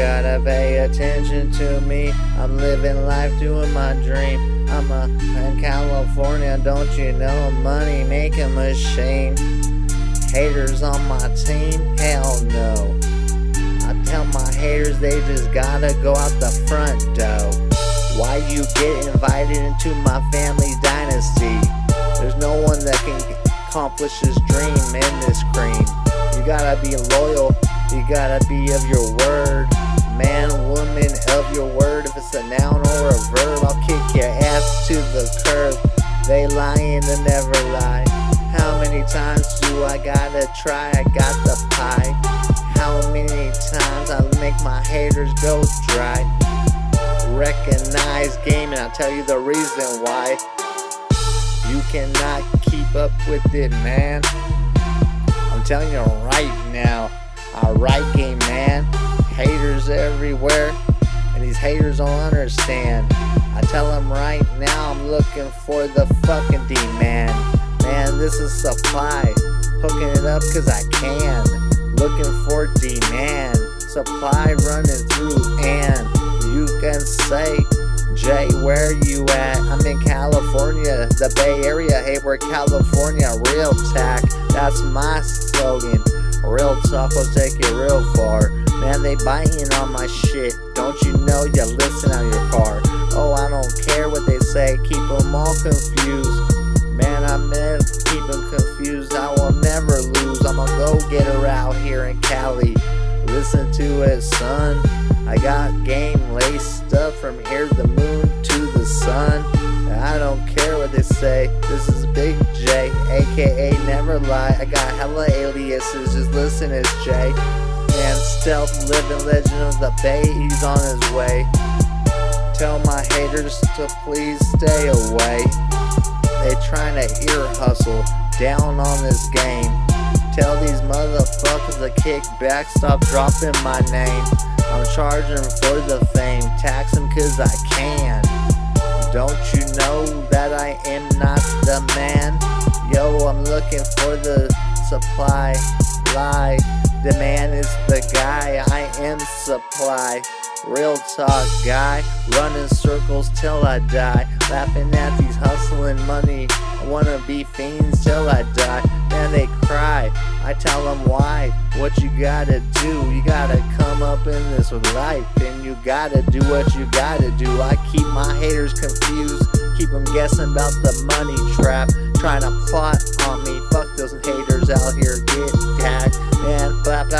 to pay attention to me. I'm living life doing my dream. I'm a, in California, don't you know? Money making machine. Haters on my team? Hell no. I tell my haters they just gotta go out the front door. Why you get invited into my family's dynasty? There's no one that can accomplish this dream in this cream. You gotta be loyal, you gotta be of your word. A noun or a verb, I'll kick your ass to the curb. They lying to never lie. How many times do I gotta try? I got the pie. How many times I make my haters go dry? Recognize game, and I'll tell you the reason why. You cannot keep up with it, man. I'm telling you right now. Alright, game man. Haters everywhere, haters don't understand. I tell them right now, I'm looking for the fucking demand. Man, this is supply. Hooking it up cause I can. Looking for demand. Supply running through, and you can say, Jay, where you at? I'm in California, the Bay Area. Hey, we're California, real tack. That's my slogan. Real talk will take you real far. Man, they biting on my shit. Don't you know you listen out your car? Oh, I don't care what they say. Keep them all confused. Man, I'm in, keep them confused. I will never lose. I'm a go getter out here in Cali. Listen to it, son. I got game laced up from here to the moon to the sun. I don't care what they say. This is Big J, aka Never Lie. I got hella aliases. Just listen, it's Jay. And stealth living legend of the Bay. He's on his way. Tell my haters to please stay away. They trying to ear hustle down on this game. Tell these motherfuckers to kick back, stop dropping my name. I'm charging for the fame, tax them cause I can. Don't you know that I am not the man? Yo, I'm looking for the supply. Lie, the man is the guy, I am supply. Real talk guy, running circles till I die. Laughing at these hustling money. I wanna be fiends till I die. Man, they cry. I tell them why. What you gotta do, you gotta come up in this life, and you gotta do what you gotta do. I keep my haters confused, keep them guessing about the money trap, trying to plot on me. Fuck those haters out here, get.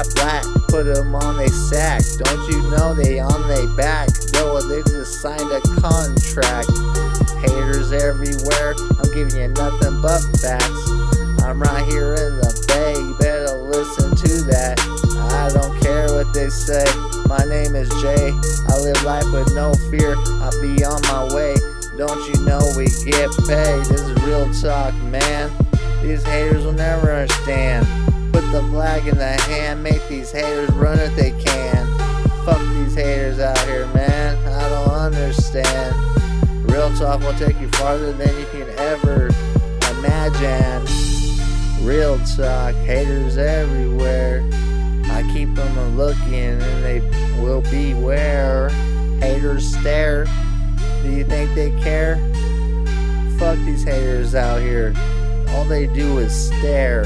Blah blah, put them on they sack. Don't you know they on they back? No, they just signed a contract. Haters everywhere, I'm giving you nothing but facts. I'm right here in the bay, you better listen to that. I don't care what they say. My name is Jay. I live life with no fear. I'll be on my way. Don't you know we get paid? This is real talk, man. These haters will never understand. Put the flag in the hand, make these haters run if they can. Fuck these haters out here, man. I don't understand. Real talk will take you farther than you can ever imagine. Real talk, haters everywhere. I keep them a looking and they will beware. Haters stare. Do you think they care? Fuck these haters out here. All they do is stare.